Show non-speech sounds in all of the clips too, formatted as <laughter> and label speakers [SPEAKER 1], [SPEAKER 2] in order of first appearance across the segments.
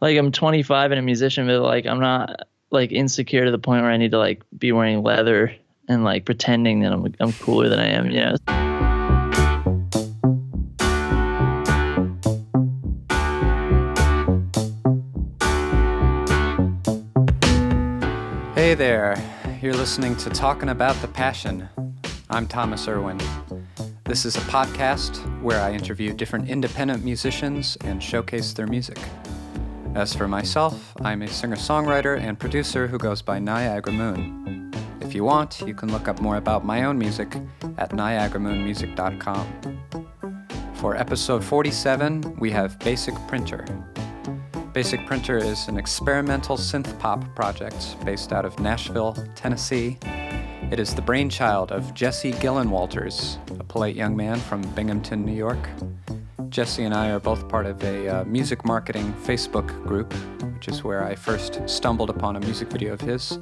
[SPEAKER 1] like I'm 25 and a musician, but like I'm not like insecure to the point where I need to like be wearing leather and like pretending that I'm I'm cooler than I am. You know.
[SPEAKER 2] Hey there, you're listening to Talking About the Passion. I'm Thomas Irwin. This is a podcast where I interview different independent musicians and showcase their music. As for myself, I'm a singer songwriter and producer who goes by Niagara Moon. If you want, you can look up more about my own music at niagaramoonmusic.com. For episode 47, we have Basic Printer. Basic Printer is an experimental synth pop project based out of Nashville, Tennessee. It is the brainchild of Jesse Gillenwalters, a polite young man from Binghamton, New York. Jesse and I are both part of a uh, music marketing Facebook group, which is where I first stumbled upon a music video of his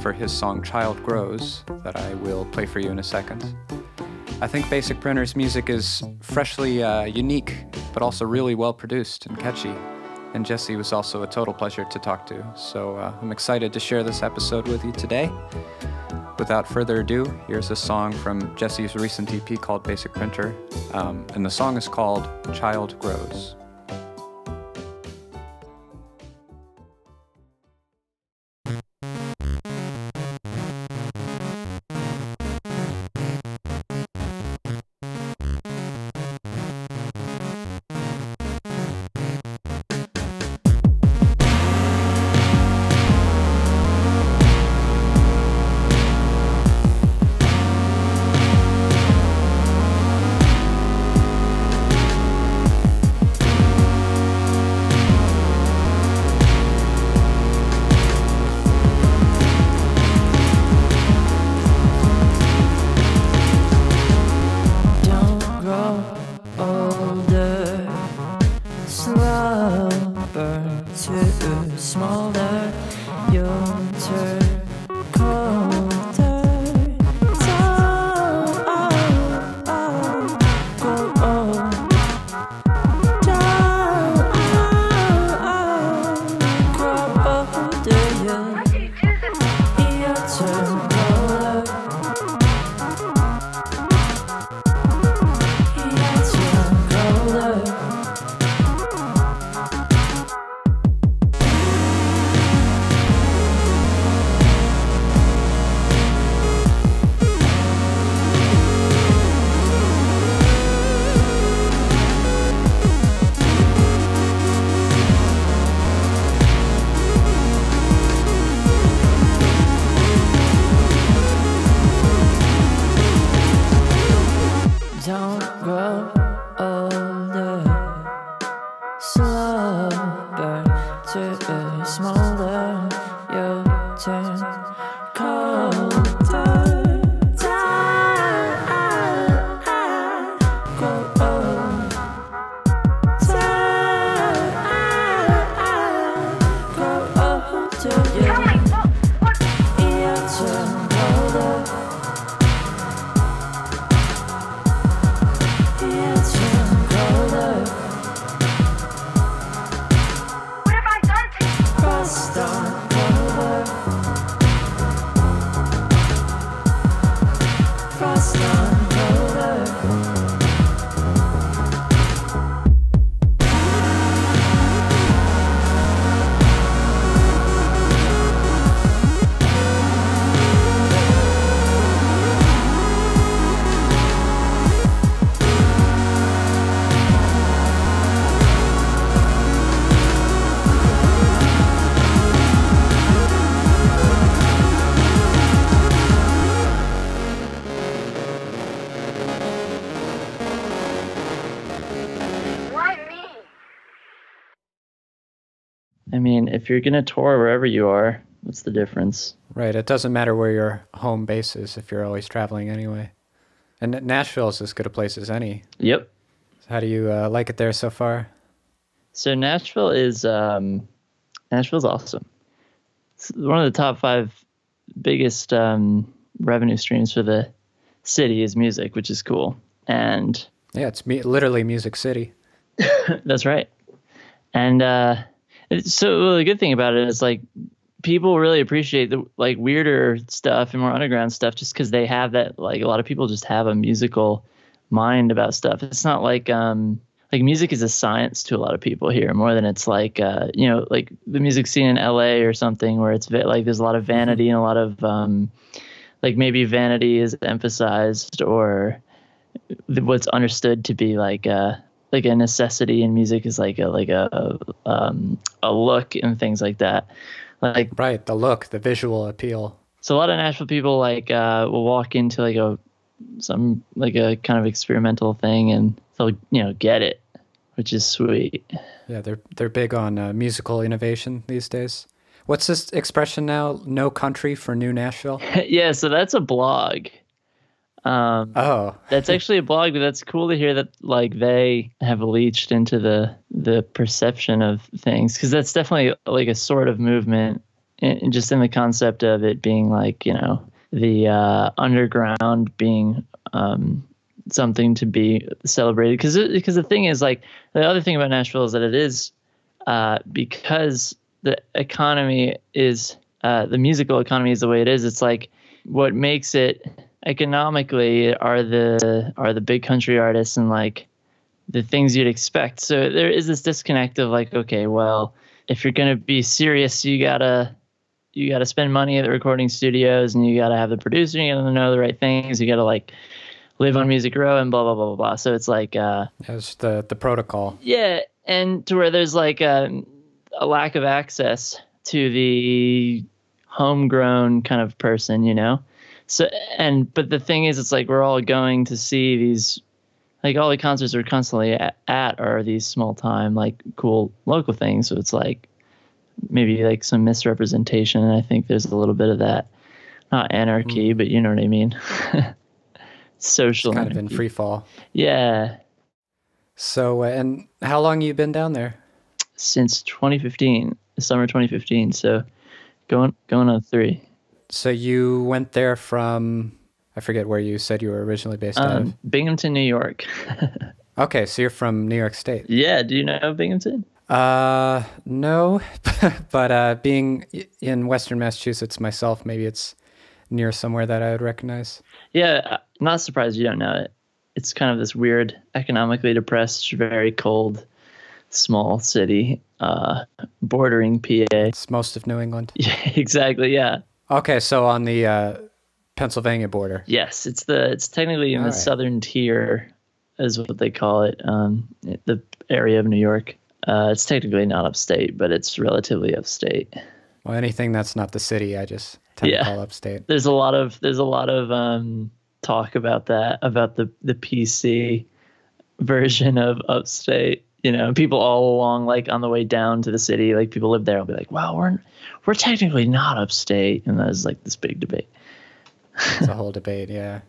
[SPEAKER 2] for his song Child Grows that I will play for you in a second. I think Basic Printer's music is freshly uh, unique, but also really well produced and catchy and Jesse was also a total pleasure to talk to. So uh, I'm excited to share this episode with you today. Without further ado, here's a song from Jesse's recent EP called Basic Printer, um, and the song is called Child Grows.
[SPEAKER 1] If you're gonna tour wherever you are, what's the difference?
[SPEAKER 2] Right. It doesn't matter where your home base is if you're always traveling anyway. And Nashville is as good a place as any.
[SPEAKER 1] Yep.
[SPEAKER 2] How do you uh, like it there so far?
[SPEAKER 1] So Nashville is um, Nashville's awesome. It's one of the top five biggest um, revenue streams for the city is music, which is cool. And
[SPEAKER 2] yeah, it's me- literally Music City. <laughs>
[SPEAKER 1] that's right. And uh, So well, the good thing about it is like people really appreciate the like weirder stuff and more underground stuff just because they have that like a lot of people just have a musical mind about stuff. It's not like um like music is a science to a lot of people here more than it's like uh you know like the music scene in LA or something where it's like there's a lot of vanity and a lot of um like maybe vanity is emphasized or what's understood to be like a like a necessity in music is like a like a um a look and things like that. Like
[SPEAKER 2] right the look the visual appeal.
[SPEAKER 1] So a lot of nashville people like uh will walk into like a some like a kind of experimental thing and they'll you know get it which is sweet.
[SPEAKER 2] Yeah they're they're big on uh, musical innovation these days. What's this expression now? No country for new nashville? <laughs>
[SPEAKER 1] Yeah so that's a blog um,
[SPEAKER 2] oh,
[SPEAKER 1] that's <laughs> actually a blog, but that's cool to hear that like they have leached into the the perception of things because that's definitely like a sort of movement, in, just in the concept of it being like you know the uh, underground being um, something to be celebrated. Because because the thing is like the other thing about Nashville is that it is uh, because the economy is uh, the musical economy is the way it is. It's like what makes it economically are the are the big country artists and like the things you'd expect. So there is this disconnect of like, okay, well, if you're gonna be serious, you gotta you gotta spend money at the recording studios and you gotta have the producer, you gotta know the right things, you gotta like live on Music Row and blah blah blah blah blah. So it's like uh
[SPEAKER 2] That's the the protocol.
[SPEAKER 1] Yeah, and to where there's like a, um, a lack of access to the homegrown kind of person, you know so and but the thing is it's like we're all going to see these like all the concerts we're constantly at, at are these small time like cool local things. So it's like maybe like some misrepresentation. And i think there's a little bit of that not anarchy mm. but you know what i mean? <laughs> Social
[SPEAKER 2] it's kind anarchy. of in free fall
[SPEAKER 1] yeah.
[SPEAKER 2] So uh, and how long you been down there?
[SPEAKER 1] Since 2015 summer 2015 so going going on three
[SPEAKER 2] so you went there from I forget where you said you were originally based um, out of.
[SPEAKER 1] Binghamton, New York. <laughs>
[SPEAKER 2] okay, so you're from New York State.
[SPEAKER 1] Yeah, do you know Binghamton?
[SPEAKER 2] Uh, no, <laughs> but uh, being in Western Massachusetts myself, maybe it's near somewhere that I would recognize.
[SPEAKER 1] Yeah, not surprised you don't know it. It's kind of this weird, economically depressed, very cold, small city, uh, bordering PA.
[SPEAKER 2] It's most of New England. <laughs>
[SPEAKER 1] Yeah, exactly. Yeah.
[SPEAKER 2] Okay, so on the uh, Pennsylvania border.
[SPEAKER 1] Yes, it's the it's technically in All the right. southern tier, is what they call it. Um, the area of New York. Uh, it's technically not upstate, but it's relatively upstate.
[SPEAKER 2] Well, anything that's not the city, I just tend yeah. to call upstate. <laughs>
[SPEAKER 1] There's a lot of there's a lot of um, talk about that about the the PC version of upstate you know, people all along, like on the way down to the city, like people live there, will be like, "Wow, we're we're technically not upstate," and that's like this big debate.
[SPEAKER 2] it's a whole debate, yeah.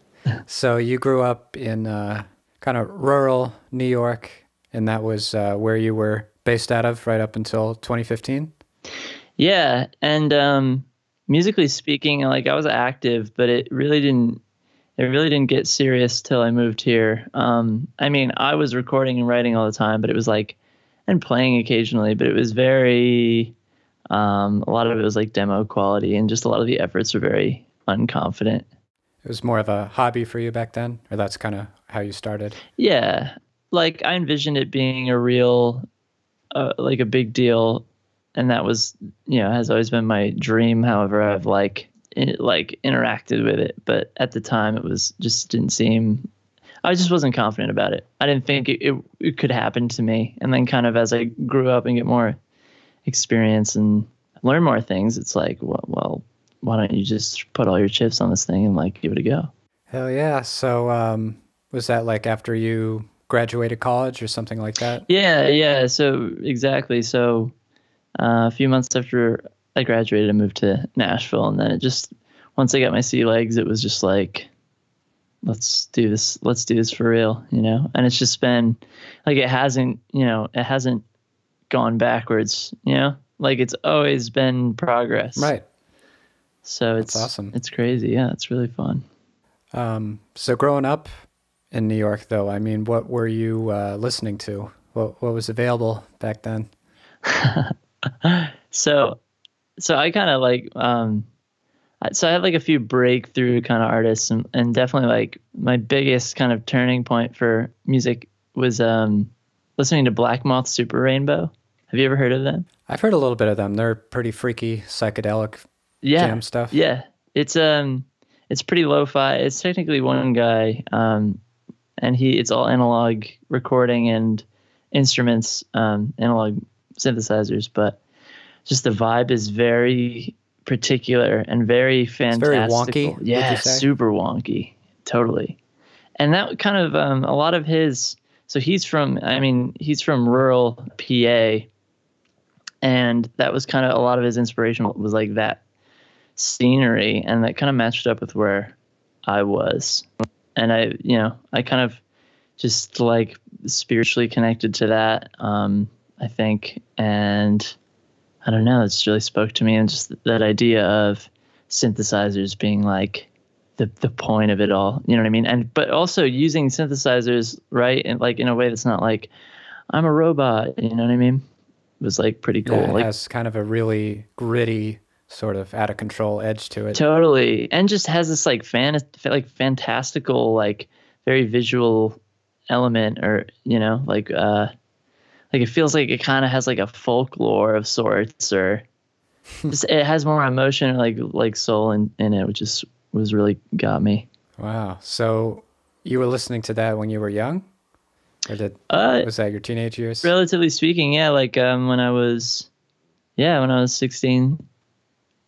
[SPEAKER 2] So you grew up in uh, kind of rural New York, and that was uh, where you were based out of right up until 2015.
[SPEAKER 1] Yeah, and um, musically speaking, like I was active, but it really didn't it really didn't get serious till I moved here. Um, I mean, I was recording and writing all the time, but it was like, and playing occasionally, but it was very, um, a lot of it was like demo quality, and just a lot of the efforts were very unconfident.
[SPEAKER 2] It was more of a hobby for you back then, or that's kind of how you started.
[SPEAKER 1] Yeah, like I envisioned it being a real, uh, like a big deal, and that was, you know, has always been my dream. However, I've like like interacted with it, but at the time it was just didn't seem. I just wasn't confident about it. I didn't think it, it, it could happen to me. And then kind of as I grew up and get more experience and learn more things, it's like, well, well why don't you just put all your chips on this thing and like give it a go?
[SPEAKER 2] Hell yeah! So um, was that like after you graduated college or something like that?
[SPEAKER 1] Yeah, yeah. So exactly. So uh, a few months after I graduated I moved to Nashville, and then it just once I got my sea legs, it was just like, let's do this, let's do this for real, you know. And it's just been like it hasn't, you know, it hasn't gone backwards, you know, like it's always been progress,
[SPEAKER 2] right?
[SPEAKER 1] So it's
[SPEAKER 2] That's awesome.
[SPEAKER 1] It's crazy, yeah. It's really fun.
[SPEAKER 2] Um, so growing up in New York, though, I mean, what were you uh, listening to? What what was available back then? <laughs>
[SPEAKER 1] so so I kind of like um so I had like a few breakthrough kind of artists and, and definitely like my biggest kind of turning point for music was um listening to Black Moth Super Rainbow. Have you ever heard of them?
[SPEAKER 2] I've heard a little bit of them. They're pretty freaky psychedelic
[SPEAKER 1] yeah.
[SPEAKER 2] jam stuff.
[SPEAKER 1] Yeah. It's um it's pretty lo-fi. It's technically one guy um and he it's all analog recording and instruments um analog synthesizers but just the vibe is very particular and very fantastic.
[SPEAKER 2] very wonky,
[SPEAKER 1] Yeah, super wonky. Totally. And that kind of um, a lot of his. So he's from. I mean, he's from rural PA, and that was kind of a lot of his inspiration was like that scenery, and that kind of matched up with where I was, and I, you know, I kind of just like spiritually connected to that. Um, I think, and I don't know, it's really spoke to me, and just that idea of synthesizers being like the the point of it all. You know what I mean? And but also using synthesizers right, and like in a way that's not like I'm a robot. You know what I mean? It was like pretty cool.
[SPEAKER 2] Yeah, it
[SPEAKER 1] like
[SPEAKER 2] has kind of a really gritty, sort of out of control edge to it.
[SPEAKER 1] totally, and just has this like fan like fantastical like very visual element, or you know like uh like it feels like it kind of has like a folklore of sorts, or <laughs> just it has more emotion like like soul in, in it, which is was really got me.
[SPEAKER 2] Wow. So you were listening to that when you were young, or did
[SPEAKER 1] Uh,
[SPEAKER 2] was that your teenage years?
[SPEAKER 1] relatively speaking, yeah, like um, when I was, yeah, when I was 16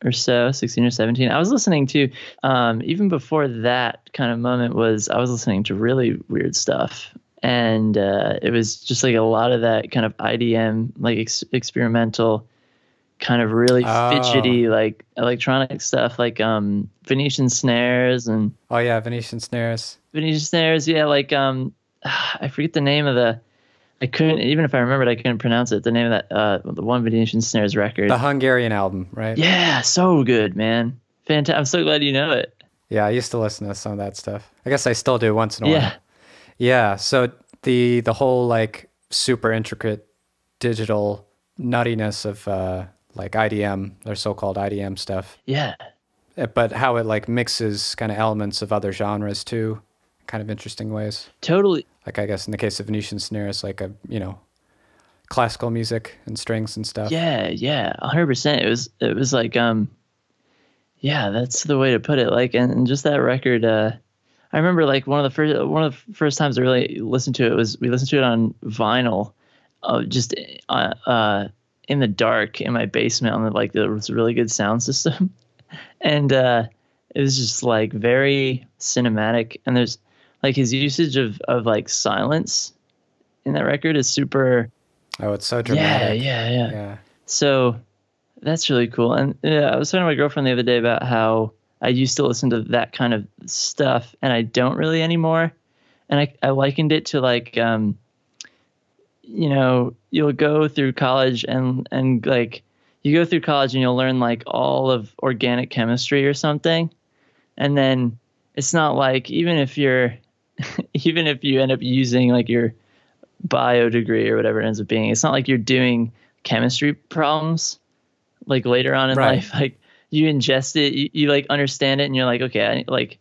[SPEAKER 1] or so, 16 or 17, I was listening to, um, even before that kind of moment was, I was listening to really weird stuff. And uh, it was just like a lot of that kind of IDM, like ex- experimental, kind of really
[SPEAKER 2] Oh.
[SPEAKER 1] fidgety, like electronic stuff, like um, Venetian snares and
[SPEAKER 2] Oh yeah, Venetian snares.
[SPEAKER 1] Venetian snares. Yeah, like um, <sighs> I forget the name of the. I couldn't even if I remembered, I couldn't pronounce it. The name of that uh, the one Venetian snares record.
[SPEAKER 2] The Hungarian album, right?
[SPEAKER 1] yeah, so good, man. Fantastic. I'm so glad you know it.
[SPEAKER 2] Yeah, I used to listen to some of that stuff. I guess I still do once in a
[SPEAKER 1] Yeah,
[SPEAKER 2] while. Yeah. So the the whole like super intricate digital nuttiness of uh, like IDM, their so-called IDM stuff,
[SPEAKER 1] yeah,
[SPEAKER 2] Uh, but how it like mixes kind of elements of other genres too, kind of interesting ways.
[SPEAKER 1] totally.
[SPEAKER 2] Like I guess in the case of Venetian snares, like a you know classical music and strings and stuff.
[SPEAKER 1] Yeah, yeah, 100. percent It was it was like um, yeah, that's the way to put it. Like, and, and just that record. Uh, I remember like one of the first one of the first times I really listened to it was we listened to it on vinyl, uh, just uh, uh, in the dark in my basement on the like there was a really good sound system, <laughs> and uh, it was just like very cinematic. And there's like his usage of of like silence in that record is super.
[SPEAKER 2] Oh, it's so
[SPEAKER 1] Yeah,
[SPEAKER 2] dramatic.
[SPEAKER 1] yeah, yeah.
[SPEAKER 2] Yeah.
[SPEAKER 1] So that's really cool. And yeah, I was talking to my girlfriend the other day about how I used to listen to that kind of stuff and I don't really anymore. And I, I likened it to like, um, you know, you'll go through college and, and like, you go through college and you'll learn like all of organic chemistry or something. And then it's not like, even if you're, <laughs> even if you end up using like your bio degree or whatever it ends up being, it's not like you're doing chemistry problems like later on in
[SPEAKER 2] Right.
[SPEAKER 1] life. Like you ingest it, you, you like understand it, and you're like, okay, I, like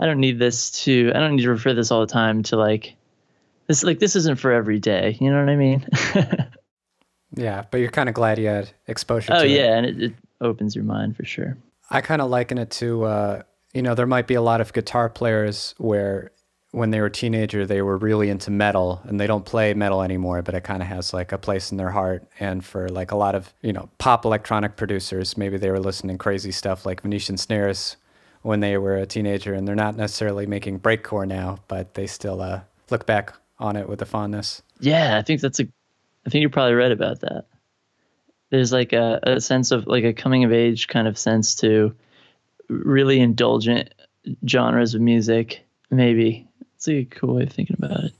[SPEAKER 1] I don't need this to, I don't need to refer this all the time to like this. Like this isn't for every day. You know what I mean? <laughs>
[SPEAKER 2] Yeah, but you're kind of glad you had exposure
[SPEAKER 1] oh
[SPEAKER 2] to it.
[SPEAKER 1] Oh yeah, and it, it opens your mind for sure.
[SPEAKER 2] I kind of liken it to, uh, you know, there might be a lot of guitar players where when they were a teenager, they were really into metal and they don't play metal anymore, but it kind of has like a place in their heart. And for like a lot of, you know, pop electronic producers, maybe they were listening crazy stuff like Venetian Snares when they were a teenager and they're not necessarily making breakcore now, but they still uh, look back on it with a fondness.
[SPEAKER 1] Yeah, I think that's a. I think you're probably right about that. There's like a, a sense of like a coming of age kind of sense to really indulgent genres of music. Maybe it's a cool way of thinking about it.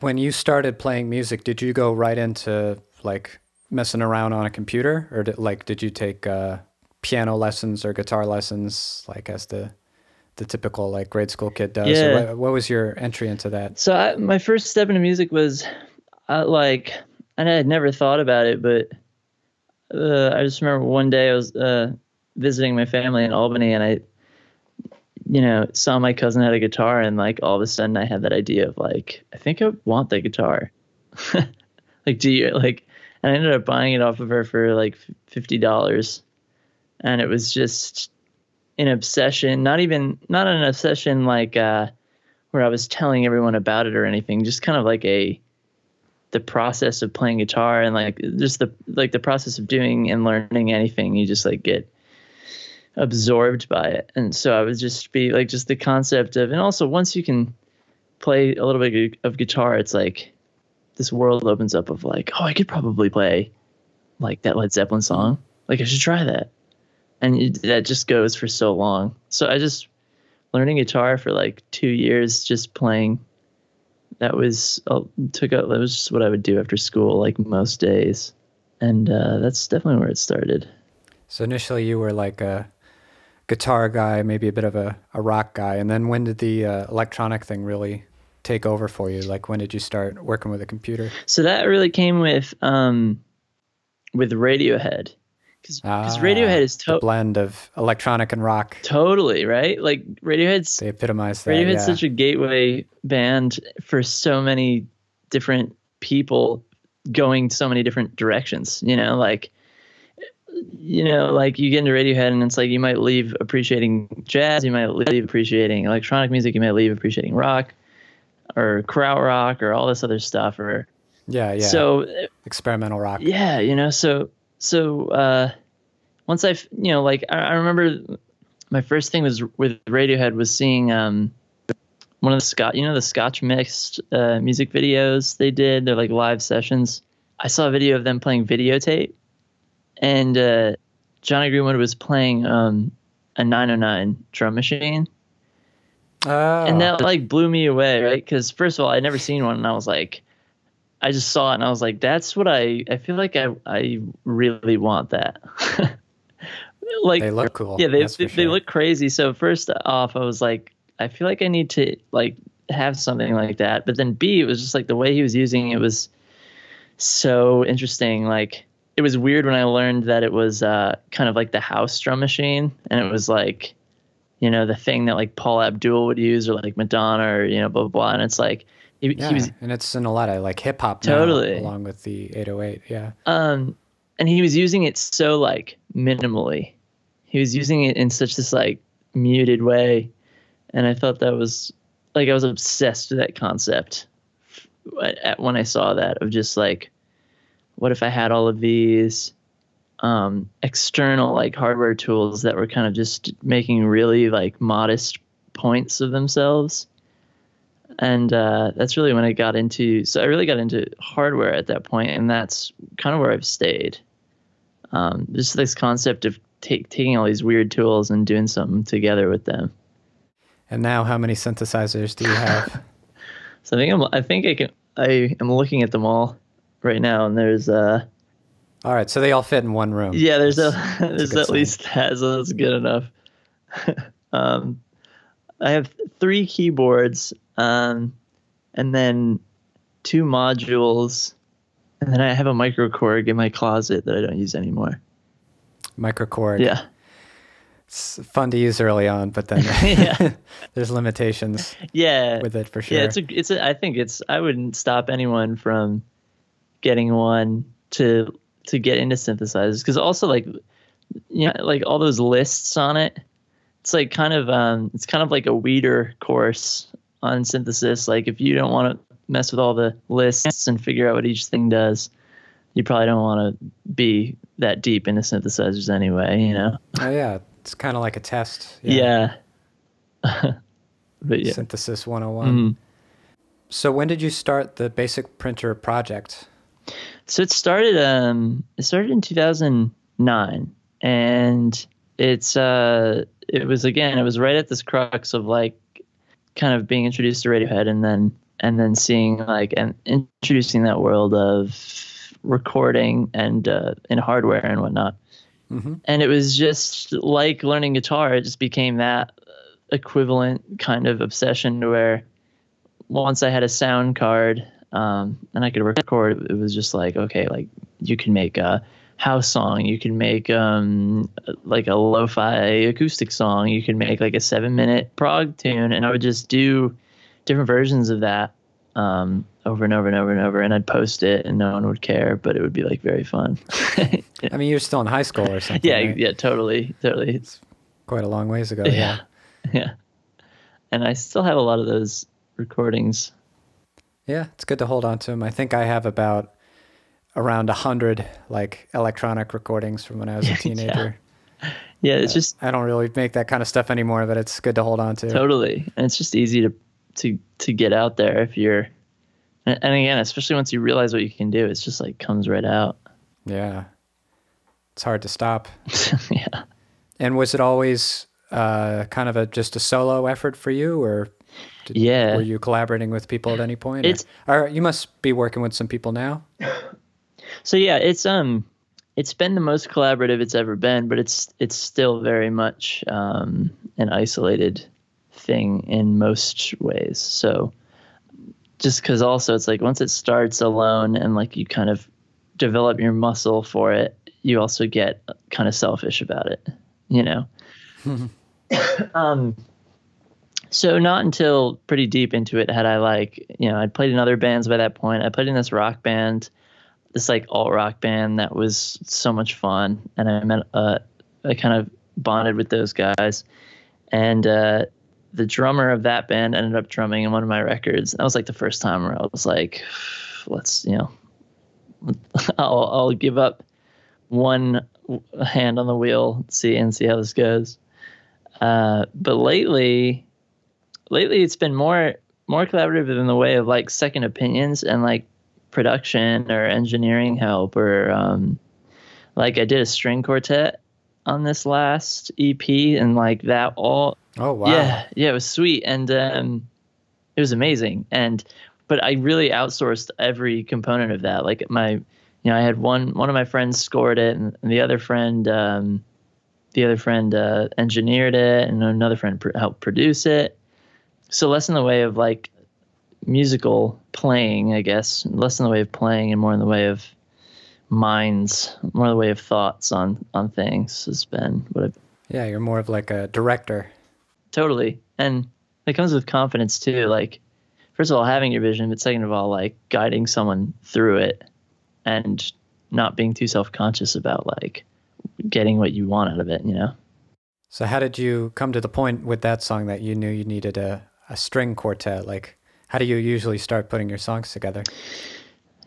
[SPEAKER 2] When you started playing music, did you go right into like messing around on a computer, or did, like did you take uh, piano lessons or guitar lessons, like as the the typical like grade school kid does?
[SPEAKER 1] Yeah.
[SPEAKER 2] what, what was your entry into that?
[SPEAKER 1] So I, my first step into music was uh, like, and I had never thought about it, but uh, I just remember one day I was uh, visiting my family in Albany, and I, you know, saw my cousin had a guitar, and like all of a sudden I had that idea of like, I think I want that guitar. <laughs> like, do you like? And I ended up buying it off of her for like fifty dollars, and it was just an obsession. Not even not an obsession like uh, where I was telling everyone about it or anything. Just kind of like a the process of playing guitar and like just the like the process of doing and learning anything. You just like get absorbed by it. And so I would just be like just the concept of and also once you can play a little bit of guitar, it's like this world opens up of like, oh, I could probably play like that Led Zeppelin song. Like I should try that. And it, that just goes for so long. So I just learning guitar for like 2 years just playing that was uh, took out that was just what I would do after school like most days. And uh, that's definitely where it started.
[SPEAKER 2] So initially you were like a guitar guy, maybe a bit of a, a rock guy. And then when did the uh, electronic thing really take over for you? Like when did you start working with a computer?
[SPEAKER 1] So that really came with um, with Radiohead. Because ah, Radiohead is
[SPEAKER 2] to- blend of electronic and rock.
[SPEAKER 1] Totally right. Like Radiohead's
[SPEAKER 2] they epitomize that.
[SPEAKER 1] Radiohead's
[SPEAKER 2] yeah.
[SPEAKER 1] such a gateway band for so many different people going so many different directions. You know, like you know, like you get into Radiohead and it's like you might leave appreciating jazz, you might leave appreciating electronic music, you might leave appreciating rock or krautrock or all this other stuff or
[SPEAKER 2] yeah, yeah.
[SPEAKER 1] So
[SPEAKER 2] experimental rock.
[SPEAKER 1] Yeah, you know, so so uh once I you know, like I, I remember my first thing was with Radiohead was seeing um one of the Scott, you know, the Scotch Mist uh, music videos they did. They're like live sessions. I saw a video of them playing videotape, and uh, Jonny Greenwood was playing um, a 909 drum machine.
[SPEAKER 2] Oh.
[SPEAKER 1] And that like blew me away, right? Because first of all, I'd never seen one, and I was like, I just saw it, and I was like, that's what I I feel like I I really want that. <laughs>
[SPEAKER 2] like they look cool.
[SPEAKER 1] Yeah, they
[SPEAKER 2] they,
[SPEAKER 1] sure. they look crazy. So first off, I was like, I feel like I need to like have something like that. But then B, it was just like the way he was using it was so interesting. Like it was weird when I learned that it was uh, kind of like the house drum machine, and it was like, you know, the thing that like Paula Abdul would use, or like Madonna, or you know, blah blah blah. And it's like,
[SPEAKER 2] he, yeah, he was, and it's in a lot of like hip hop
[SPEAKER 1] totally
[SPEAKER 2] now, along with the 808. Yeah.
[SPEAKER 1] Um, and he was using it so like minimally. He was using it in such this like muted way, and I thought that was like I was obsessed with that concept at, when I saw that of just like what if I had all of these um, external like hardware tools that were kind of just making really like modest points of themselves and uh, that's really when I got into. So I really got into hardware at that point, and that's kind of where I've stayed. Um, just this concept of take, taking all these weird tools and doing something together with them.
[SPEAKER 2] And now, how many synthesizers do you have? <laughs>
[SPEAKER 1] so I think I'm. I think I can. I am looking at them all right now, and there's uh
[SPEAKER 2] all right, so they all fit in one room.
[SPEAKER 1] Yeah, there's <laughs> that's, a there's at sign. least that, so that's good enough. <laughs> um, I have three keyboards, um, and then two modules, and then I have a microKORG in my closet that I don't use anymore.
[SPEAKER 2] microKORG.
[SPEAKER 1] Yeah.
[SPEAKER 2] It's fun to use early on, but then <laughs> <laughs> there's limitations.
[SPEAKER 1] Yeah,
[SPEAKER 2] with it for sure.
[SPEAKER 1] Yeah, it's a, it's a, I think it's I wouldn't stop anyone from getting one to to get into synthesizers because also like you know like all those lists on it it's like kind of um it's kind of like a weeder course on synthesis. Like if you don't want to mess with all the lists and figure out what each thing does you probably don't want to be that deep into synthesizers anyway you know?
[SPEAKER 2] Oh yeah. It's kind of like a test.
[SPEAKER 1] Yeah, yeah. <laughs>
[SPEAKER 2] but yeah. Synthesis 101 mm-hmm. so when did you start the basic printer project?
[SPEAKER 1] So it started um it started in 2009 and it's uh it was again it was right at this crux of like kind of being introduced to Radiohead and then and then seeing like and introducing that world of recording and uh in hardware and whatnot. Mm-hmm. And it was just like learning guitar. It just became that equivalent kind of obsession to where once I had a sound card um, and I could record. It was just like okay, like you can make a house song. You can make um, like a lo-fi acoustic song. You can make like a seven-minute prog tune, and I would just do different versions of that um, over and over and over and over, and I'd post it, and no one would care, but it would be like very fun. <laughs>
[SPEAKER 2] I mean, you're still in high school or something.
[SPEAKER 1] yeah,
[SPEAKER 2] right?
[SPEAKER 1] yeah, totally, totally. It's
[SPEAKER 2] Quite a long ways ago.
[SPEAKER 1] yeah, <laughs> yeah, and I still have a lot of those recordings.
[SPEAKER 2] Yeah, it's good to hold on to them. I think I have about around a hundred like electronic recordings from when I was a <laughs> teenager.
[SPEAKER 1] Yeah, it's just
[SPEAKER 2] I don't really make that kind of stuff anymore, but it's good to hold on to.
[SPEAKER 1] Totally, and it's just easy to to to get out there if you're. And, and again, especially once you realize what you can do, it's just like comes right out.
[SPEAKER 2] Yeah, it's hard to stop. <laughs>
[SPEAKER 1] yeah.
[SPEAKER 2] And was it always uh, kind of a just a solo effort for you, or did,
[SPEAKER 1] Yeah.
[SPEAKER 2] were you collaborating with people at any point? or-
[SPEAKER 1] It's-
[SPEAKER 2] or, you must be working with some people now. <laughs>
[SPEAKER 1] So yeah, it's um, it's been the most collaborative it's ever been, but it's it's still very much um an isolated thing in most ways. So just because also it's like once it starts alone and like you kind of develop your muscle for it, you also get kind of selfish about it, you know. <laughs> um, so not until pretty deep into it had I like you know I'd played in other bands by that point. I played in this rock band, this like alt rock band that was so much fun, and I met uh, I kind of bonded with those guys, and uh, the drummer of that band ended up drumming in one of my records. That was like the first time where I was like, let's you know, <laughs> I'll I'll give up one hand on the wheel, see and see how this goes. Uh, but lately, lately it's been more more collaborative in the way of like second opinions and like production or engineering help or um, like I did a string quartet on this last EP and like that all
[SPEAKER 2] Oh wow!
[SPEAKER 1] yeah, yeah, it was sweet and um, it was amazing. And but I really outsourced every component of that. Like my, you know, I had one one of my friends scored it, and, and the other friend, um, the other friend uh, engineered it, and another friend pr- helped produce it. So less in the way of like musical playing, I guess, less in the way of playing, and more in the way of minds, more in the way of thoughts on on things has been what I've
[SPEAKER 2] Yeah, you're more of like a director.
[SPEAKER 1] totally and it comes with confidence too like first of all having your vision but second of all like guiding someone through it and not being too self-conscious about like getting what you want out of it you know
[SPEAKER 2] So how did you come to the point with that song that you knew you needed a, a string quartet? Like, how do you usually start putting your songs together?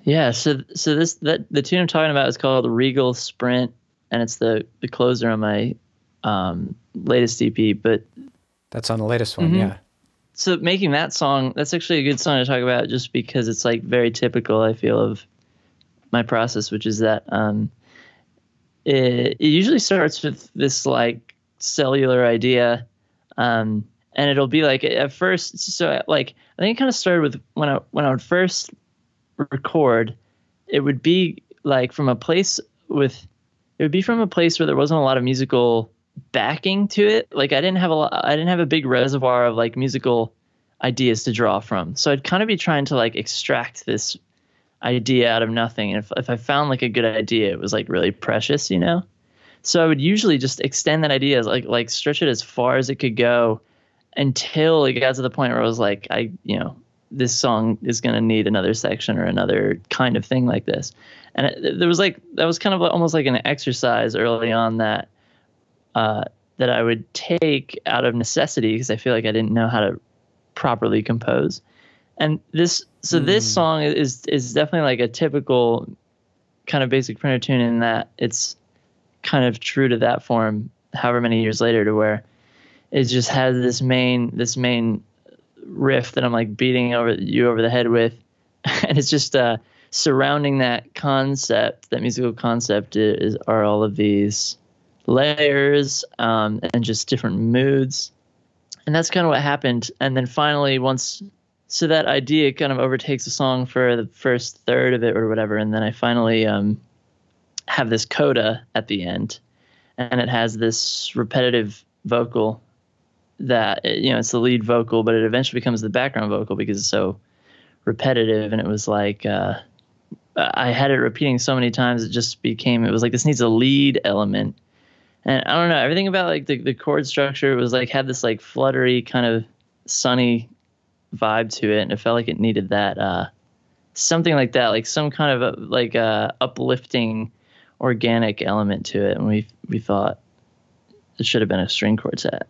[SPEAKER 1] yeah so so this that the tune i'm talking about is called regal sprint and it's the the closer on my um latest ep but
[SPEAKER 2] That's on the latest one,
[SPEAKER 1] Mhm.
[SPEAKER 2] yeah.
[SPEAKER 1] so making that song that's actually a good song to talk about just because it's like very typical i feel of my process which is that um it, it usually starts with this like cellular idea um and it'll be like at first so like i think it kind of started with when i when i would first record it would be like from a place with it would be from a place where there wasn't a lot of musical backing to it. Like i didn't have a lot i didn't have a big reservoir of like musical ideas to draw from. So i'd kind of be trying to like extract this idea out of nothing. And if, if i found like a good idea it was like really precious you know? So i would usually just extend that idea like like stretch it as far as it could go until it got to the point where i was like i you know this song is going to need another section or another kind of thing like this and it, there was like that was kind of almost like an exercise early on that uh, that I would take out of necessity because I feel like I didn't know how to properly compose. And this, so this song is is definitely like a typical kind of basic printer tune in that it's kind of true to that form. However many years later, to where it just has this main this main riff that I'm like beating over you over the head with, <laughs> and it's just uh, surrounding that concept, that musical concept is are all of these layers um, and just different moods, and that's kind of what happened. And then finally, once so that idea kind of overtakes the song for the first third of it or whatever, and then I finally um, have this coda at the end, and it has this repetitive vocal that you know it's the lead vocal, but it eventually becomes the background vocal because it's so repetitive. And it was like uh, I had it repeating so many times it just became it was like this needs a lead element. And I don't know, everything about like the, the chord structure was like had this like fluttery kind of sunny vibe to it and it felt like it needed that uh something like that, like some kind of a, like uh uplifting organic element to it and we we thought it should have been a string quartet.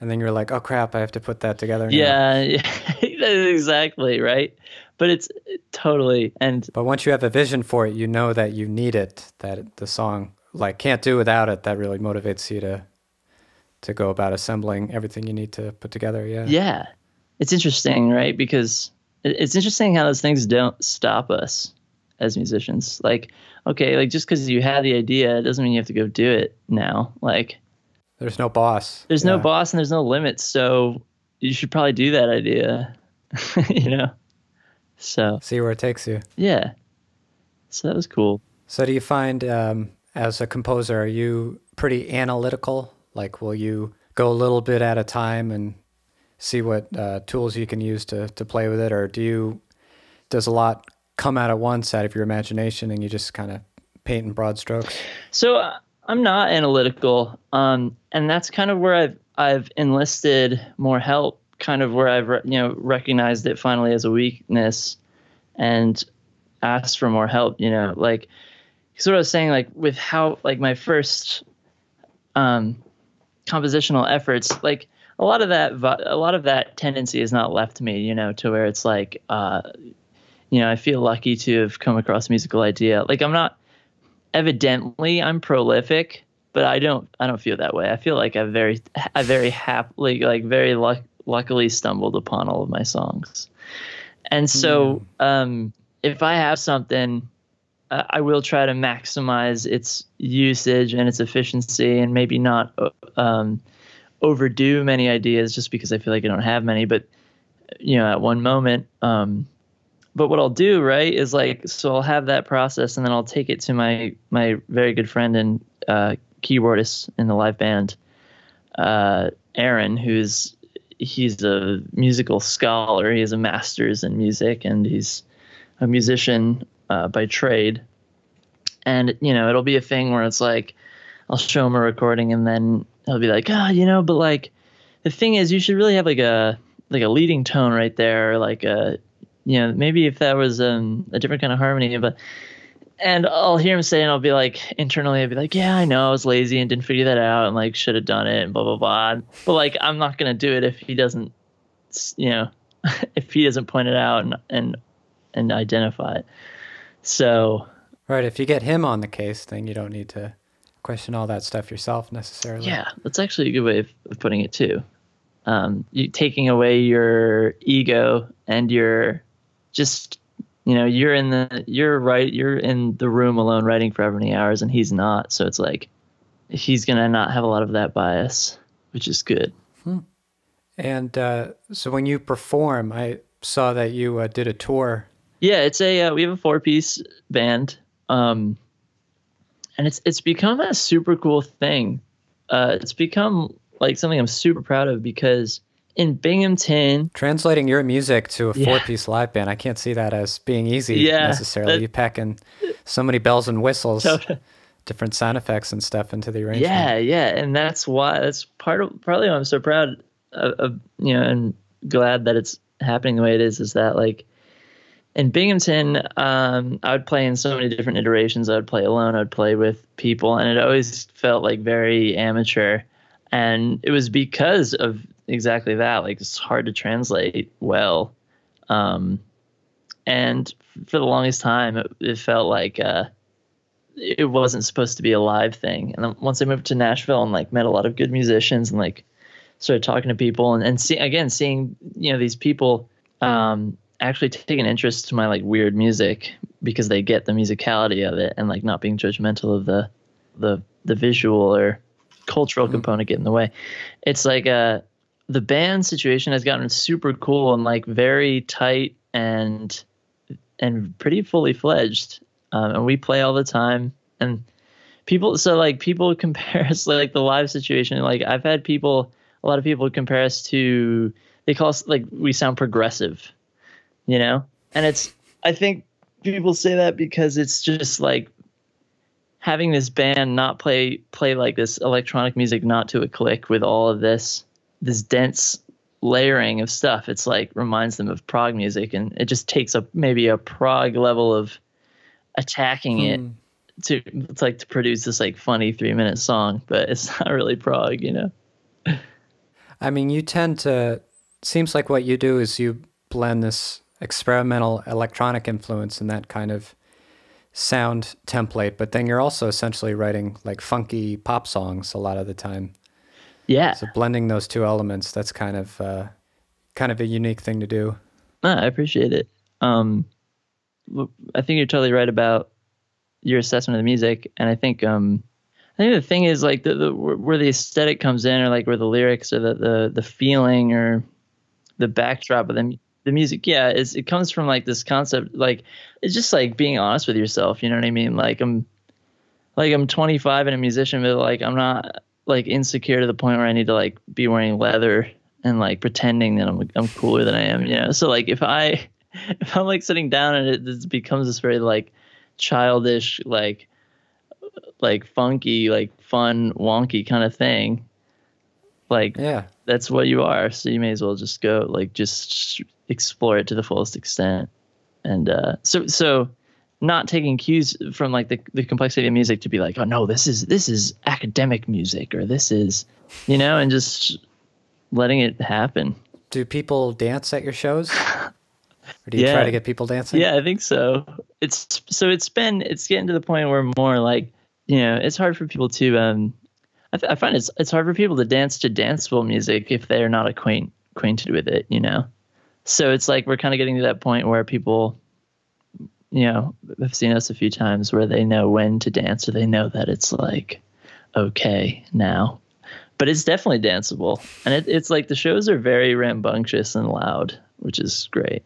[SPEAKER 2] And then you're like, "Oh crap, I have to put that together." Now.
[SPEAKER 1] Yeah, <laughs> yeah exactly, right? But it's totally and
[SPEAKER 2] But once you have a vision for it, you know that you need it, that the song like can't do without it. That really motivates you to to go about assembling everything you need to put together, yeah.
[SPEAKER 1] Yeah. It's interesting, right? Because it's interesting how those things don't stop us as musicians. Like, okay, like just because you had the idea doesn't mean you have to go do it now. Like,
[SPEAKER 2] there's no boss.
[SPEAKER 1] There's yeah. no boss and there's no limits. So you should probably do that idea, <laughs> you know? So
[SPEAKER 2] see where it takes you.
[SPEAKER 1] Yeah. So that was cool.
[SPEAKER 2] So do you find, um, as a composer, are you pretty analytical? Like, will you go a little bit at a time and see what uh, tools you can use to to play with it, or do you does a lot come out at once out of your imagination and you just kind of paint in broad strokes?
[SPEAKER 1] So uh, I'm not analytical, um, and that's kind of where I've I've enlisted more help. Kind of where I've re- you know recognized it finally as a weakness, and asked for more help. You know, like sort of saying, like with how like my first um, compositional efforts, like a lot of that a lot of that tendency is not left me. You know, to where it's like. Uh, you know, I feel lucky to have come across a musical idea. Like I'm not evidently I'm prolific, but I don't I don't feel that way. I feel like I very I very happily like very luck, luckily stumbled upon all of my songs. And so mm. um, if I have something uh, I will try to maximize its usage and its efficiency and maybe not uh, um, overdo many ideas just because I feel like I don't have many but you know at one moment um, but what I'll do, right, is like so I'll have that process and then I'll take it to my my very good friend and uh, keyboardist in the live band, uh, Aaron, who's he's a musical scholar. He has a master's in music and he's a musician uh, by trade. And you know, it'll be a thing where it's like I'll show him a recording and then he'll be like, ah, oh, you know, but like the thing is, you should really have like a like a leading tone right there, like a you know, maybe if that was um, a different kind of harmony, but and I'll hear him say, and I'll be like, internally, I'll be like, yeah, I know, I was lazy and didn't figure that out, and like should have done it, and blah blah blah. But like, I'm not gonna do it if he doesn't, you know, <laughs> if he doesn't point it out and and and identify it. So,
[SPEAKER 2] right, if you get him on the case, then you don't need to question all that stuff yourself necessarily.
[SPEAKER 1] Yeah, that's actually a good way of, of putting it too. Um, you taking away your ego and your just you know you're in the you're right you're in the room alone writing for however many hours and he's not. So it's like he's gonna not have a lot of that bias which is good.
[SPEAKER 2] Hmm. and uh, so when you perform i saw that you uh, did a tour.
[SPEAKER 1] Yeah it's a uh, we have a four piece band um, and it's it's become a super cool thing. Uh, it's become like something i'm super proud of because in Binghamton.
[SPEAKER 2] Translating your music to a yeah. four piece live band, I can't see that as being easy yeah, necessarily. That, you pack in so many bells and whistles, <laughs> different sound effects and stuff into the arrangement.
[SPEAKER 1] Yeah, yeah. And that's why, that's part of, partly why I'm so proud of, of, you know, and glad that it's happening the way it is, is that like, in Binghamton, um, I would play in so many different iterations. I would play alone. I would play with people, and it always felt like very amateur. And it was because of exactly that. Like it's hard to translate well. Um, and for the longest time, it, it felt like uh, it wasn't supposed to be a live thing. And then once I moved to Nashville and like met a lot of good musicians and like started talking to people and, and see again seeing you know these people um, actually take an interest to my like weird music because they get the musicality of it and like not being judgmental of the the the visual or cultural mm-hmm. component get in the way. It's like uh the band situation has gotten super cool and like very tight and and pretty fully fledged. Um, and we play all the time. And people, so like people <laughs> compare us like the live situation. Like I've had people, a lot of people compare us to. They call us like we sound progressive, you know. And it's I think people say that because it's just like having this band not play play like this electronic music not to a click with all of this this dense layering of stuff it's like reminds them of prog music and it just takes up maybe a prog level of attacking it
[SPEAKER 2] Hmm.
[SPEAKER 1] to it's like to produce this like funny three minute song but it's <laughs> not really prog you know
[SPEAKER 2] I mean, you tend to. Seems like what you do is you blend this experimental electronic influence and that kind of sound template, but then you're also essentially writing like funky pop songs a lot of the time.
[SPEAKER 1] Yeah
[SPEAKER 2] So blending those two elements, that's kind of uh, kind of a unique thing to do.
[SPEAKER 1] No, I appreciate it. Um, I think you're totally right about your assessment of the music, and I think um, I think the thing is like the, the where where the aesthetic comes in, or like where the lyrics or the the, the feeling or the backdrop of the the music. Yeah, is it comes from like this concept, like it's just like being honest with yourself. You know what I mean? Like I'm like I'm 25 and a musician, but like I'm not like insecure to the point where I need to like be wearing leather and like pretending that I'm I'm cooler than I am. You know? So like if I <laughs> if I'm like sitting down and it this becomes this very like childish like like funky like fun wonky kind of thing like
[SPEAKER 2] Yeah.
[SPEAKER 1] that's what you are so you may as well just go like just explore it to the fullest extent and uh so so not taking cues from like the, the complexity of music to be like oh no this is this is academic music or this is you know and just letting it happen
[SPEAKER 2] Do people dance at your shows? Or do you
[SPEAKER 1] Yeah.
[SPEAKER 2] try to get people dancing?
[SPEAKER 1] Yeah, I think so. It's so it's been it's getting to the point where more like you know it's hard for people to um I, th- I find it's it's hard for people to dance to danceable music if they're not acquaint acquainted with it, you know. So it's like we're kind of getting to that point where people, you know, have seen us a few times where they know when to dance or they know that it's like okay now. But it's definitely danceable, and it, it's like the shows are very rambunctious and loud, which is great.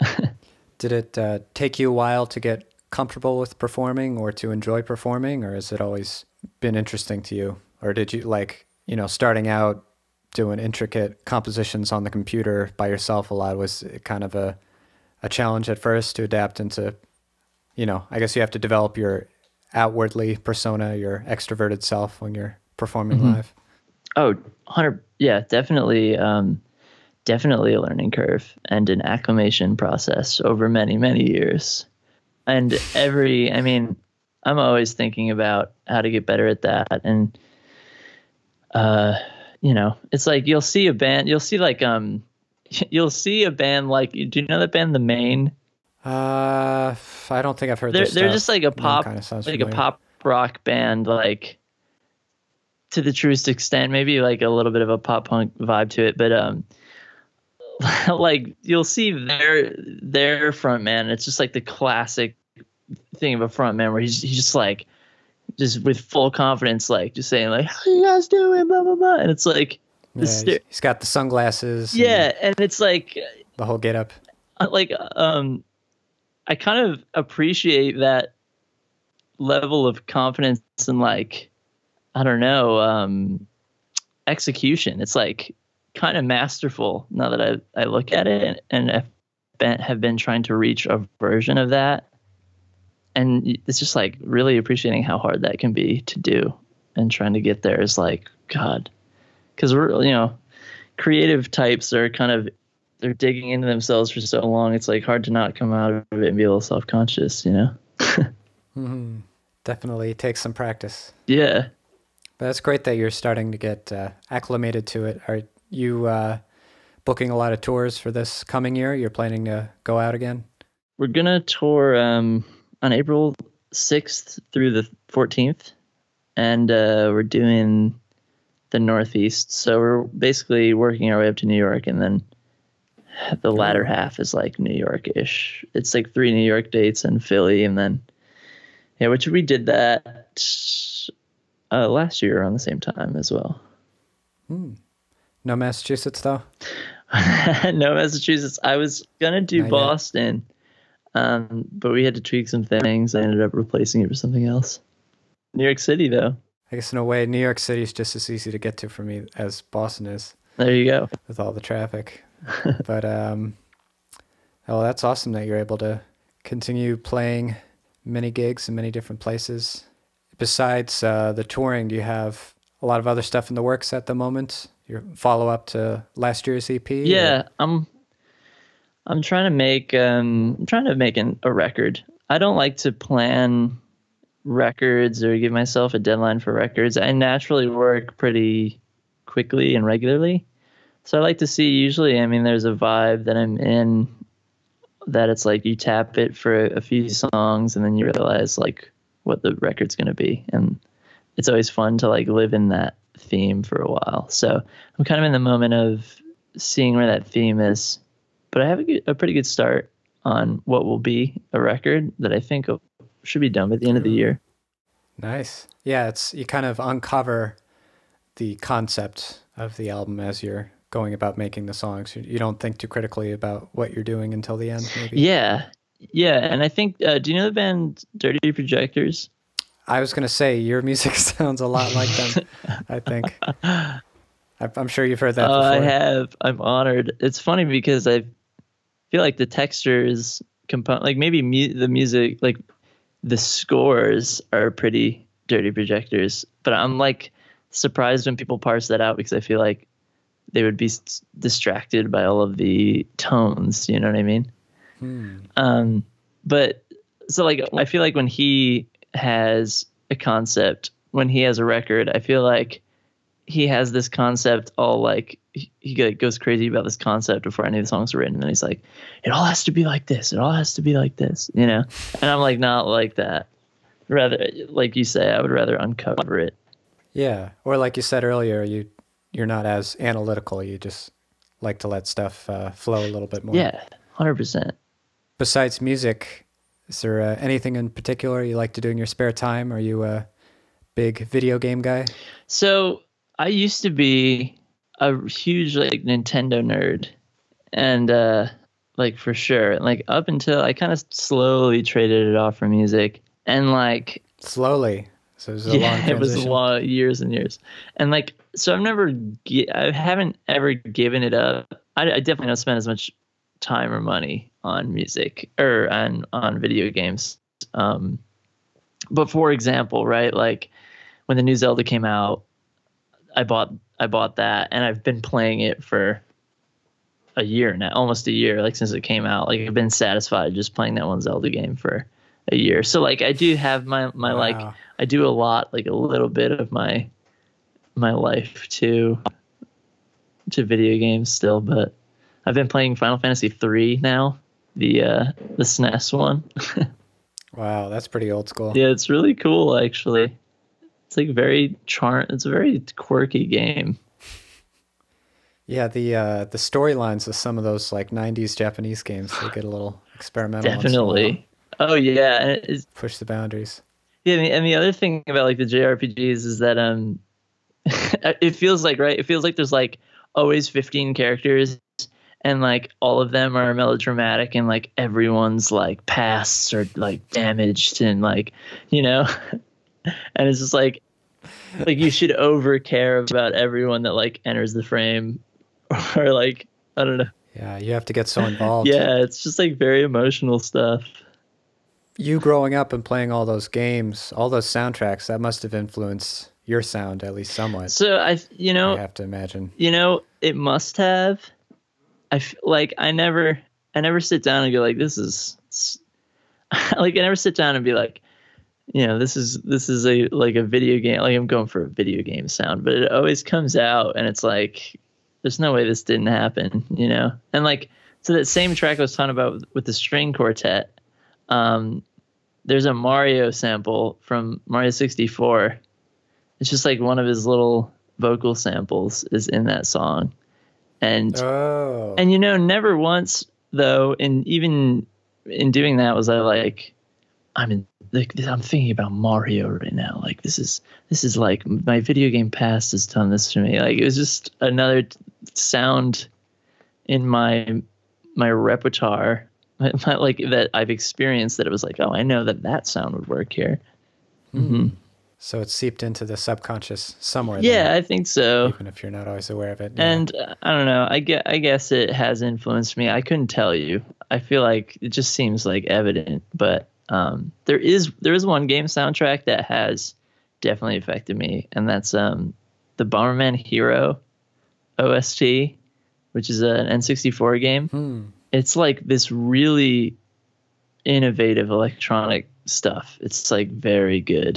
[SPEAKER 1] <laughs>
[SPEAKER 2] Did it uh, take you a while to get comfortable with performing or to enjoy performing, or has it always been interesting to you? Or did you like, you know, starting out doing intricate compositions on the computer by yourself a lot was kind of a a challenge at first to adapt into, you know, I guess you have to develop your outwardly persona, your extroverted self when you're performing live.
[SPEAKER 1] Oh, 100 yeah, definitely um definitely a learning curve and an acclimation process over many many years. And every I mean, I'm always thinking about how to get better at that and uh you know, it's like you'll see a band, you'll see like um <laughs> you'll see a band like do you know that band The Maine?
[SPEAKER 2] Uh, I don't think I've heard
[SPEAKER 1] they're
[SPEAKER 2] this
[SPEAKER 1] they're
[SPEAKER 2] stuff.
[SPEAKER 1] just like a pop
[SPEAKER 2] kinda sounds
[SPEAKER 1] like a pop rock band like to the truest extent maybe like a little bit of a pop punk vibe to it but um <laughs> like you'll see their their front man it's just like the classic thing of a front man where he's he's just like just with full confidence like just saying like how you guys doing blah blah blah and it's like
[SPEAKER 2] Yeah, he's-
[SPEAKER 1] ster-
[SPEAKER 2] he's got the sunglasses.
[SPEAKER 1] yeah and it's like
[SPEAKER 2] the whole get up.
[SPEAKER 1] Like um i kind of appreciate that level of confidence and like i don't know um execution it's like kind of masterful now that i, I look at it and have been, have been trying to reach a version of that and it's just like really appreciating how hard that can be to do and trying to get there is like god because we're you know creative types are kind of they're digging into themselves for so long it's like hard to not come out of it and be a little self-conscious you know <laughs>
[SPEAKER 2] hmm Definitely takes some practice.
[SPEAKER 1] yeah
[SPEAKER 2] But that's great that you're starting to get uh, acclimated to it. Are you uh, booking a lot of tours for this coming year? You're planning to go out again?
[SPEAKER 1] we're gonna tour um on april 6th through the 14th and uh we're doing the northeast so we're basically working our way up to new york and then the latter half is like new york-ish it's like three new york dates and philly and then yeah which we did that uh last year around the same time as well
[SPEAKER 2] No Massachusetts though. <laughs>
[SPEAKER 1] no Massachusetts. I was gonna do
[SPEAKER 2] Not.
[SPEAKER 1] Boston, um, but we had to tweak some things. I ended up replacing it for something else. New York City, though.
[SPEAKER 2] I guess in a way, New York City is just as easy to get to for me as Boston is
[SPEAKER 1] There you go.
[SPEAKER 2] with all the traffic. <laughs> but um, oh, that's awesome that you're able to continue playing many gigs in many different places. Besides uh, the touring, do you have a lot of other stuff in the works at the moment? Your follow up to last year's EP?
[SPEAKER 1] Yeah, or? I'm. I'm trying to make. Um, I'm trying to make an, a record. I don't like to plan records or give myself a deadline for records. I naturally work pretty quickly and regularly. So I like to see usually, I mean, there's a vibe that I'm in that it's like you tap it for a, few songs and then you realize like what the record's going to be. And it's always fun to like live in that theme for a while. So I'm kind of in the moment of seeing where that theme is. But I have a, good, a pretty good start on what will be a record that I think should be done by the end of the year.
[SPEAKER 2] Nice. Yeah, it's you kind of uncover the concept of the album as you're going about making the songs. You don't think too critically about what you're doing until the end, maybe.
[SPEAKER 1] Yeah, yeah, and I think. Uh, do you know the band Dirty Projectors?
[SPEAKER 2] I was gonna say your <laughs> music sounds a lot like them. I think. <laughs> I'm sure you've heard that.
[SPEAKER 1] Oh, I have. I'm honored. It's funny because I feel like the textures component, like maybe mu- the music, like the scores are pretty dirty projectors, but I'm like surprised when people parse that out because I feel like they would be s- distracted by all of the tones. You know what I mean? Hmm. Um, but so like I feel like when he has a concept, when he has a record, I feel like he has this concept all like he, he goes crazy about this concept before any of the songs are written, and he's like, "It all has to be like this. It all has to be like this," you know. And I'm like, not like that. Rather, like you say, I would rather uncover it.
[SPEAKER 2] Yeah, or like you said earlier, you you're not as analytical. You just like to let stuff uh, flow a little bit more.
[SPEAKER 1] Yeah, hundred percent.
[SPEAKER 2] Besides music, is there uh, anything in particular you like to do in your spare time? Are you a big video game guy?
[SPEAKER 1] So I used to be a huge like Nintendo nerd, and uh, like for sure, like up until I kind of slowly traded it off for music, and like
[SPEAKER 2] slowly. So it was
[SPEAKER 1] a yeah, long <laughs> it was a lot years and years, and like so I've never I haven't ever given it up. I, I definitely don't spend as much time or money on music or on on video games. Um, but for example, right, like when the new Zelda came out, I bought I bought that and I've been playing it for a year now, almost a year, like since it came out. Like I've been satisfied just playing that one Zelda game for a year. So like I do have my my wow. like I do a lot, like a little bit of my my life to to video games still, but I've been playing Final Fantasy three now, the uh the SNES one. <laughs>
[SPEAKER 2] wow, that's pretty old school.
[SPEAKER 1] Yeah, it's really cool actually. It's like very charm. It's a very quirky game.
[SPEAKER 2] Yeah, the uh, the storylines of some of those like '90s Japanese games they get a little experimental.
[SPEAKER 1] Definitely. Oh yeah,
[SPEAKER 2] push the boundaries.
[SPEAKER 1] Yeah, and the other thing about like the JRPGs is that um, <laughs> it feels like right. It feels like there's like always 15 characters, and like all of them are melodramatic, and like everyone's like pasts are like damaged, and like you know. <laughs> and it's just like like you should over care about everyone that like enters the frame <laughs> or like I don't know.
[SPEAKER 2] Yeah, you have to get so <laughs> involved.
[SPEAKER 1] yeah, it's just like very emotional stuff.
[SPEAKER 2] You growing up and playing all those games, all those soundtracks, that must have influenced your sound at least somewhat.
[SPEAKER 1] So I, you know,
[SPEAKER 2] I have to imagine.
[SPEAKER 1] You know, it must have. I feel like I never, I never sit down and go like, this is, <laughs> like I never sit down and be like, you know this is this is a like a video game like i'm going for a video game sound but it always comes out and it's like there's no way this didn't happen you know? And like so that same track i was talking about with the string quartet um there's a mario sample from mario 64 it's just like one of his little vocal samples is in that song. And
[SPEAKER 2] oh.
[SPEAKER 1] and you know never once though and even in doing that was i like i'm in like I'm thinking about Mario right now. Like this is this is like my video game past has done this to me. Like it was just another sound in my my repertoire, <laughs> my, my, like that I've experienced that it was like, oh, I know that that sound would work here. Mm-hmm.
[SPEAKER 2] So it's seeped into the subconscious somewhere.
[SPEAKER 1] Yeah, there, I think so.
[SPEAKER 2] Even if you're not always aware of it.
[SPEAKER 1] And uh, I don't know. I get. I guess it has influenced me. I couldn't tell you. I feel like it just seems like evident, but um, there is there is one game soundtrack that has definitely affected me, and that's um, the Bomberman Hero OST, which is an N64 game.
[SPEAKER 2] Hmm.
[SPEAKER 1] It's like this really innovative electronic stuff. It's like very good.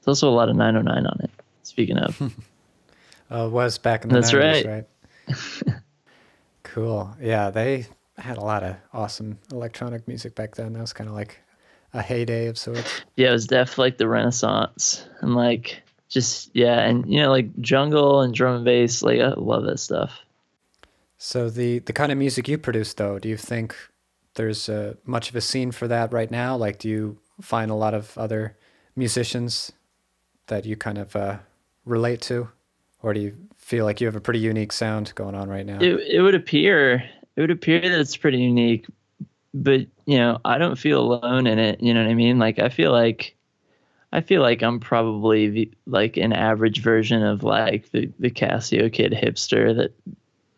[SPEAKER 1] There's also a lot of 909 on it. Speaking of,
[SPEAKER 2] Uh, <laughs> it was back in the
[SPEAKER 1] That's
[SPEAKER 2] 90s,
[SPEAKER 1] right.
[SPEAKER 2] right? <laughs> cool. Yeah, they had a lot of awesome electronic music back then. That was kind of like a heyday of sorts.
[SPEAKER 1] yeah, it was definitely like the Renaissance and like just yeah, and you know like jungle and drum and bass. Like I love that stuff.
[SPEAKER 2] So the the kind of music you produce, though, do you think there's uh, much of a scene for that right now? Like, do you find a lot of other musicians that you kind of uh, relate to, or do you feel like you have a pretty unique sound going on right now?
[SPEAKER 1] It it would appear it would appear that it's pretty unique, but you know I don't feel alone in it. You know what I mean? Like I feel like I feel like I'm probably the, like an average version of like the the Casio kid hipster that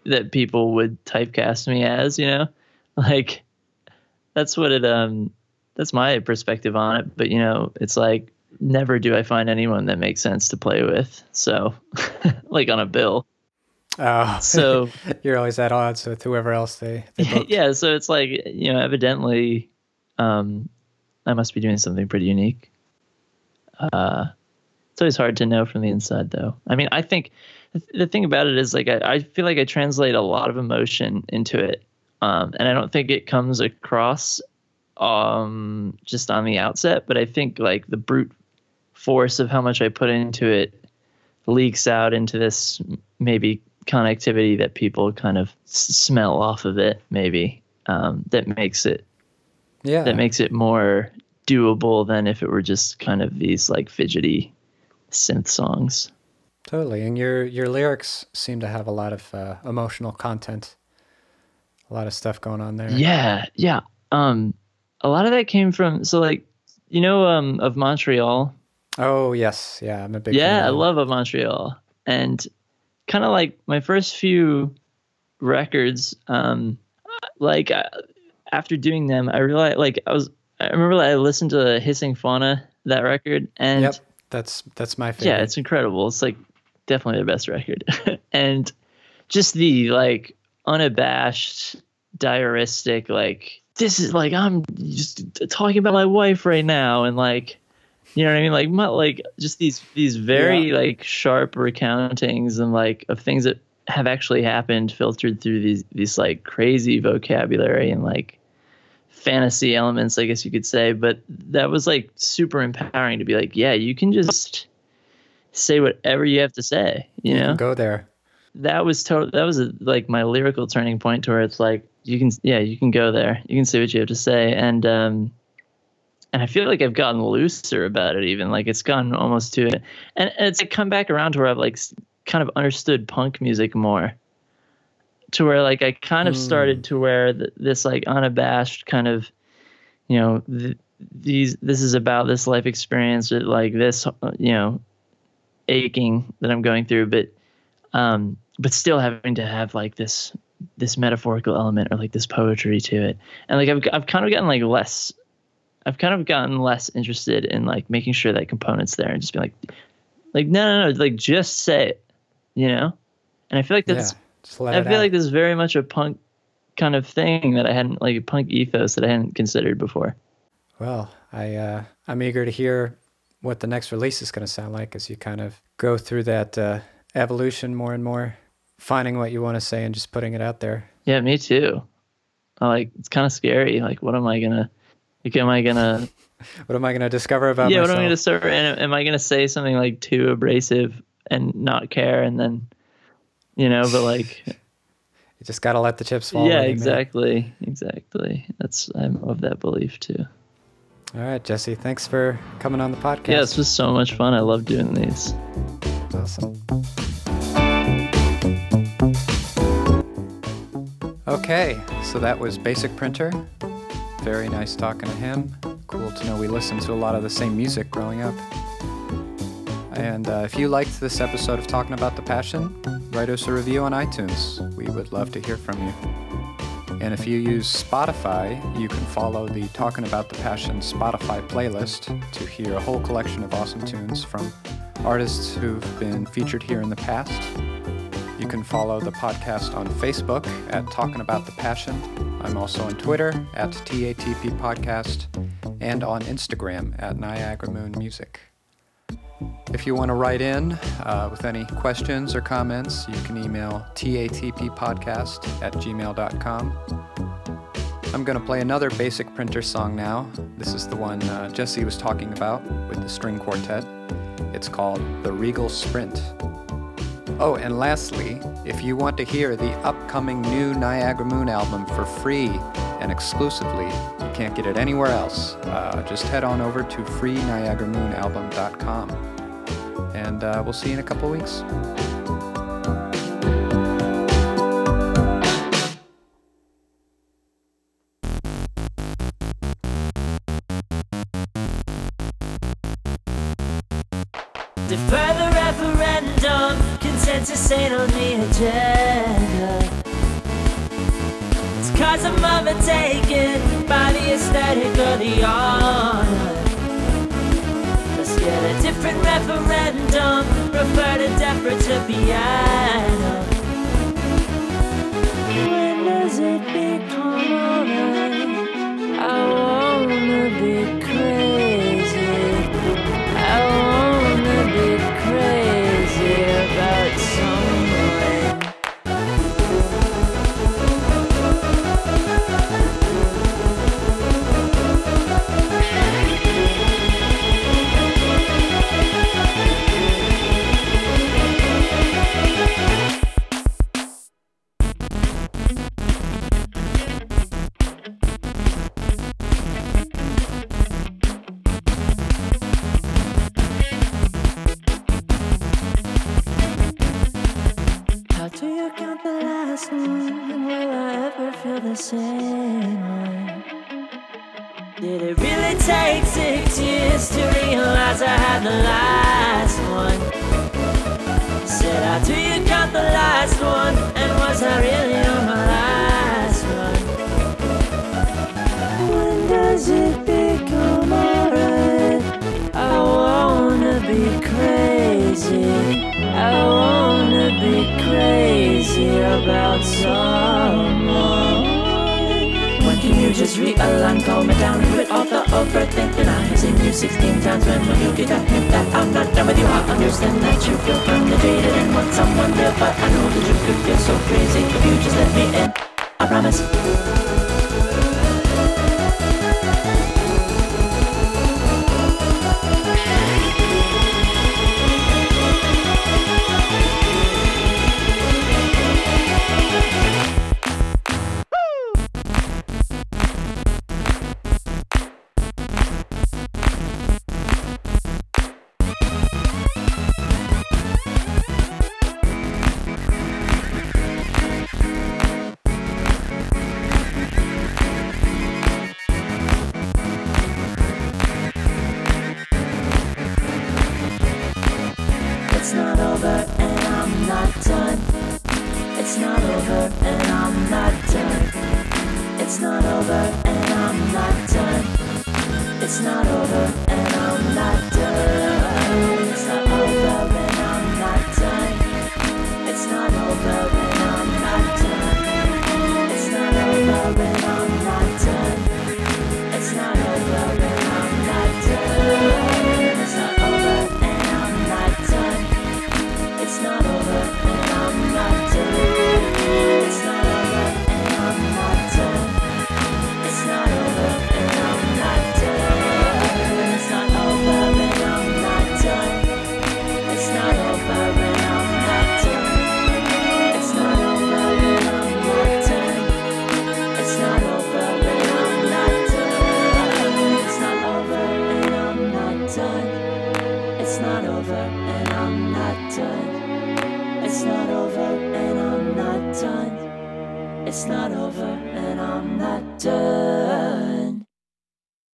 [SPEAKER 1] that people would typecast me as. You know, <laughs> like that's what it um that's my perspective on it. But you know, it's like never do I find anyone that makes sense to play with. So <laughs> like on a bill.
[SPEAKER 2] Oh,
[SPEAKER 1] So <laughs>
[SPEAKER 2] you're always at odds with whoever else they, they
[SPEAKER 1] yeah, so it's like you know, evidently, um, I must be doing something pretty unique. Uh, it's always hard to know from the inside, though. I mean, I think the, the thing about it is like I, I feel like I translate a lot of emotion into it, um, and I don't think it comes across um, just on the outset. But I think like the brute force of how much I put into it leaks out into this maybe connectivity that people kind of s- smell off of it maybe um, that makes it
[SPEAKER 2] Yeah,
[SPEAKER 1] that makes it more doable than if it were just kind of these like fidgety synth songs
[SPEAKER 2] totally. And your your lyrics seem to have a lot of uh, emotional content, a lot of stuff going on there.
[SPEAKER 1] yeah yeah um a lot of that came from so like you know um of montreal
[SPEAKER 2] Oh yes, yeah. I'm a big. fan
[SPEAKER 1] yeah i love of montreal and kind of like my first few records um like uh, after doing them i realized like i was i remember like, i listened to hissing fauna that record and
[SPEAKER 2] Yep, that's that's my favorite.
[SPEAKER 1] yeah it's incredible it's like definitely the best record <laughs> and just the like unabashed diaristic like this is like i'm just talking about my wife right now and like you know what i mean? Like my, like just these these very
[SPEAKER 2] Yeah.
[SPEAKER 1] like sharp recountings and like of things that have actually happened filtered through these these like crazy vocabulary and like fantasy elements i guess you could say. But that was like super empowering to be like yeah you can just say whatever you have to say you know?
[SPEAKER 2] Go there.
[SPEAKER 1] that was total that was a, like my lyrical turning point to where it's like you can yeah you can go there. You can say what you have to say. And um and i feel like i've gotten looser about it even like it's gone almost to it. And, and it's like come back around to where i've like kind of understood punk music more. To where like i kind of started to where th- this like unabashed kind of you know th- these this is about this life experience or like this uh, you know aching that i'm going through but um, but still having to have like this this metaphorical element or like this poetry to it. And like I've I've kind of gotten like less I've kind of gotten less interested in like making sure that component's there and just be like like no no no like just say it, you know? And I feel like that's
[SPEAKER 2] yeah,
[SPEAKER 1] I feel
[SPEAKER 2] out.
[SPEAKER 1] like this is very much a punk kind of thing that I hadn't like a punk ethos that I hadn't considered before.
[SPEAKER 2] Well, I uh, I'm eager to hear what the next release is going to sound like as you kind of go through that uh, evolution more and more, finding what you want to say and just putting it out there.
[SPEAKER 1] Yeah, me too. I like it's kind of scary. Like, what am I gonna? Like, am I gonna?
[SPEAKER 2] What am I to discover about
[SPEAKER 1] yeah,
[SPEAKER 2] myself?
[SPEAKER 1] what am I gonna start? And am I gonna say something like too abrasive and not care, and then, you know, but like, <laughs>
[SPEAKER 2] You just got to let the chips fall.
[SPEAKER 1] yeah,
[SPEAKER 2] where they may.
[SPEAKER 1] exactly, exactly. That's I'm of that belief too.
[SPEAKER 2] All right, Jesse. Thanks for coming on the podcast.
[SPEAKER 1] Yeah, this was so much fun. I love doing these.
[SPEAKER 2] Awesome. Okay, so that was Basic Printer. Very nice talking to him. Cool to know we listened to a lot of the same music growing up. And uh, if you liked this episode of Talking About the Passion, write us a review on iTunes. We would love to hear from you. And if you use Spotify, you can follow the Talking About the Passion Spotify playlist to hear a whole collection of awesome tunes from artists who've been featured here in the past you can follow the podcast on Facebook at Talking About the Passion. I'm also on Twitter at TATP Podcast and on Instagram at Niagara Moon Music. If you want to write in uh, with any questions or comments, you can email tatppodcast at gmail.com. I'm going to play another basic printer song now. This is the one uh, Jesse was talking about with the string quartet. It's called The Regal Sprint. Oh, and lastly, if you want to hear the upcoming new Niagara Moon album for free and exclusively, you can't get it anywhere else. Uh, just head on over to freeniagaramoonalbum.com. And uh, we'll see you in a couple weeks.
[SPEAKER 3] Princess ain't on the agenda. It's cause I'm overtaken by the aesthetic or the honor. Let's get a different referendum. Refer to Deborah to piano. When does it become alright? I wanna be crazy.